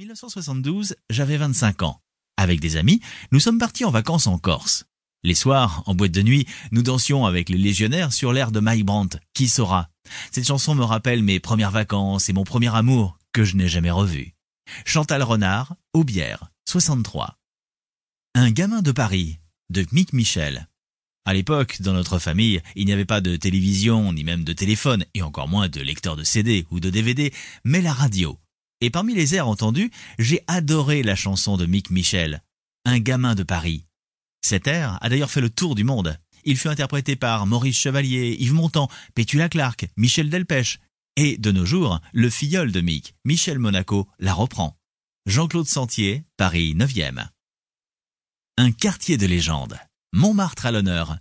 1972, j'avais 25 ans. Avec des amis, nous sommes partis en vacances en Corse. Les soirs, en boîte de nuit, nous dansions avec les légionnaires sur l'air de Mike Brandt, Qui saura Cette chanson me rappelle mes premières vacances et mon premier amour, que je n'ai jamais revu. Chantal Renard, Aubière, 63. Un gamin de Paris, de Mick Michel. À l'époque, dans notre famille, il n'y avait pas de télévision, ni même de téléphone, et encore moins de lecteur de CD ou de DVD, mais la radio. Et parmi les airs entendus, j'ai adoré la chanson de Mick Michel, Un gamin de Paris. Cet air a d'ailleurs fait le tour du monde. Il fut interprété par Maurice Chevalier, Yves Montand, Pétula Clark, Michel Delpech. Et de nos jours, le filleul de Mick, Michel Monaco, la reprend. Jean-Claude Sentier, Paris 9e. Un quartier de légende. Montmartre à l'honneur.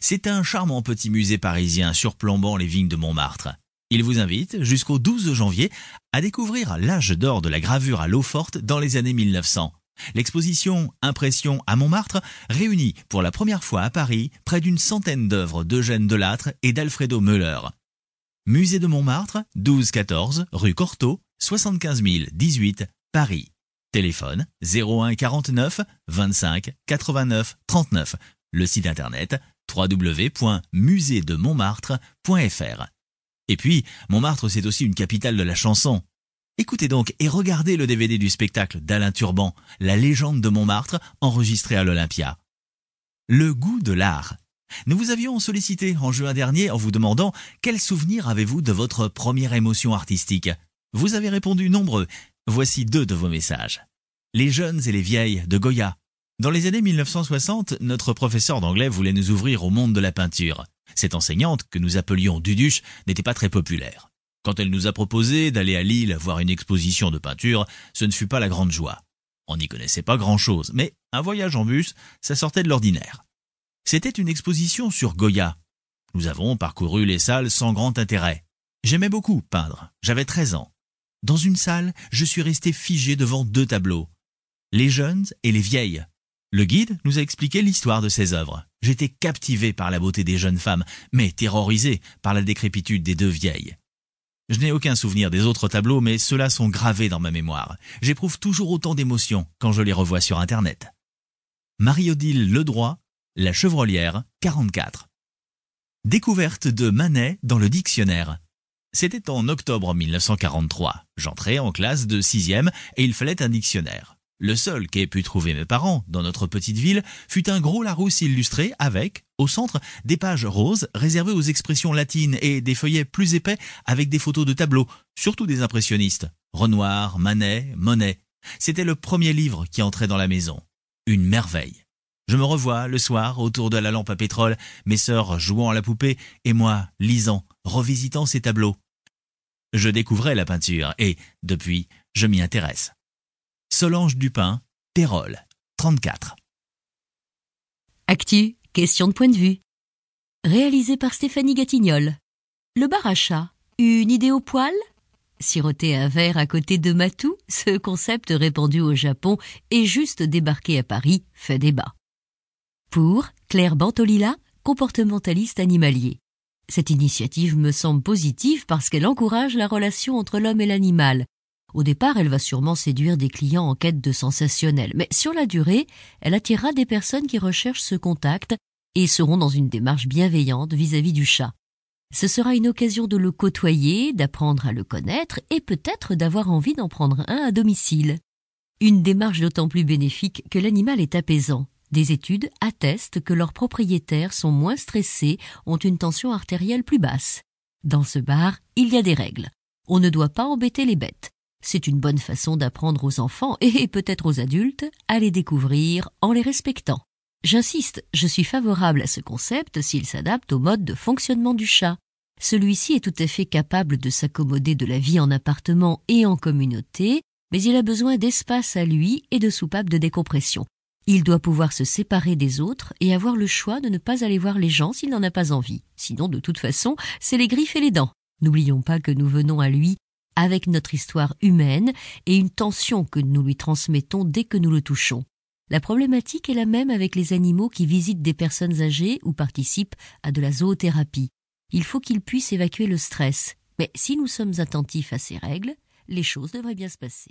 C'est un charmant petit musée parisien surplombant les vignes de Montmartre. Il vous invite, jusqu'au 12 janvier, à découvrir l'âge d'or de la gravure à l'eau forte dans les années 1900. L'exposition Impression à Montmartre réunit pour la première fois à Paris près d'une centaine d'œuvres d'Eugène Delattre et d'Alfredo Müller. Musée de Montmartre, 12-14, rue Cortot, 75 018, Paris. Téléphone 01 49 25 89 39. Le site internet www.muséedemontmartre.fr. Et puis, Montmartre, c'est aussi une capitale de la chanson. Écoutez donc et regardez le DVD du spectacle d'Alain Turban, La légende de Montmartre, enregistré à l'Olympia. Le goût de l'art. Nous vous avions sollicité en juin dernier en vous demandant quel souvenir avez-vous de votre première émotion artistique? Vous avez répondu nombreux. Voici deux de vos messages. Les jeunes et les vieilles de Goya. Dans les années 1960, notre professeur d'anglais voulait nous ouvrir au monde de la peinture. Cette enseignante, que nous appelions Duduche, n'était pas très populaire. Quand elle nous a proposé d'aller à Lille voir une exposition de peinture, ce ne fut pas la grande joie. On n'y connaissait pas grand-chose, mais un voyage en bus, ça sortait de l'ordinaire. C'était une exposition sur Goya. Nous avons parcouru les salles sans grand intérêt. J'aimais beaucoup peindre. J'avais 13 ans. Dans une salle, je suis resté figé devant deux tableaux. Les jeunes et les vieilles. Le guide nous a expliqué l'histoire de ces œuvres. J'étais captivé par la beauté des jeunes femmes, mais terrorisé par la décrépitude des deux vieilles. Je n'ai aucun souvenir des autres tableaux, mais ceux-là sont gravés dans ma mémoire. J'éprouve toujours autant d'émotions quand je les revois sur Internet. Marie-Odile Ledroit, La Chevrolière, 44. Découverte de Manet dans le dictionnaire. C'était en octobre 1943. J'entrais en classe de sixième et il fallait un dictionnaire. Le seul qu'aient pu trouver mes parents dans notre petite ville fut un gros Larousse illustré avec, au centre, des pages roses réservées aux expressions latines et des feuillets plus épais avec des photos de tableaux, surtout des impressionnistes. Renoir, Manet, Monet. C'était le premier livre qui entrait dans la maison. Une merveille. Je me revois le soir autour de la lampe à pétrole, mes sœurs jouant à la poupée et moi lisant, revisitant ces tableaux. Je découvrais la peinture et, depuis, je m'y intéresse. Solange Dupin, Pérol, 34. Actu, question de point de vue. Réalisé par Stéphanie Gatignol. Le bar à chat, une idée au poil? Siroter un verre à côté de Matou, ce concept répandu au Japon et juste débarqué à Paris fait débat. Pour Claire Bantolila, comportementaliste animalier. Cette initiative me semble positive parce qu'elle encourage la relation entre l'homme et l'animal, au départ, elle va sûrement séduire des clients en quête de sensationnel, mais sur la durée, elle attirera des personnes qui recherchent ce contact et seront dans une démarche bienveillante vis-à-vis du chat. Ce sera une occasion de le côtoyer, d'apprendre à le connaître et peut-être d'avoir envie d'en prendre un à domicile. Une démarche d'autant plus bénéfique que l'animal est apaisant. Des études attestent que leurs propriétaires sont moins stressés, ont une tension artérielle plus basse. Dans ce bar, il y a des règles. On ne doit pas embêter les bêtes. C'est une bonne façon d'apprendre aux enfants et peut-être aux adultes à les découvrir en les respectant. J'insiste, je suis favorable à ce concept s'il s'adapte au mode de fonctionnement du chat. Celui-ci est tout à fait capable de s'accommoder de la vie en appartement et en communauté, mais il a besoin d'espace à lui et de soupapes de décompression. Il doit pouvoir se séparer des autres et avoir le choix de ne pas aller voir les gens s'il n'en a pas envie. Sinon, de toute façon, c'est les griffes et les dents. N'oublions pas que nous venons à lui avec notre histoire humaine et une tension que nous lui transmettons dès que nous le touchons. La problématique est la même avec les animaux qui visitent des personnes âgées ou participent à de la zoothérapie. Il faut qu'ils puissent évacuer le stress. Mais si nous sommes attentifs à ces règles, les choses devraient bien se passer.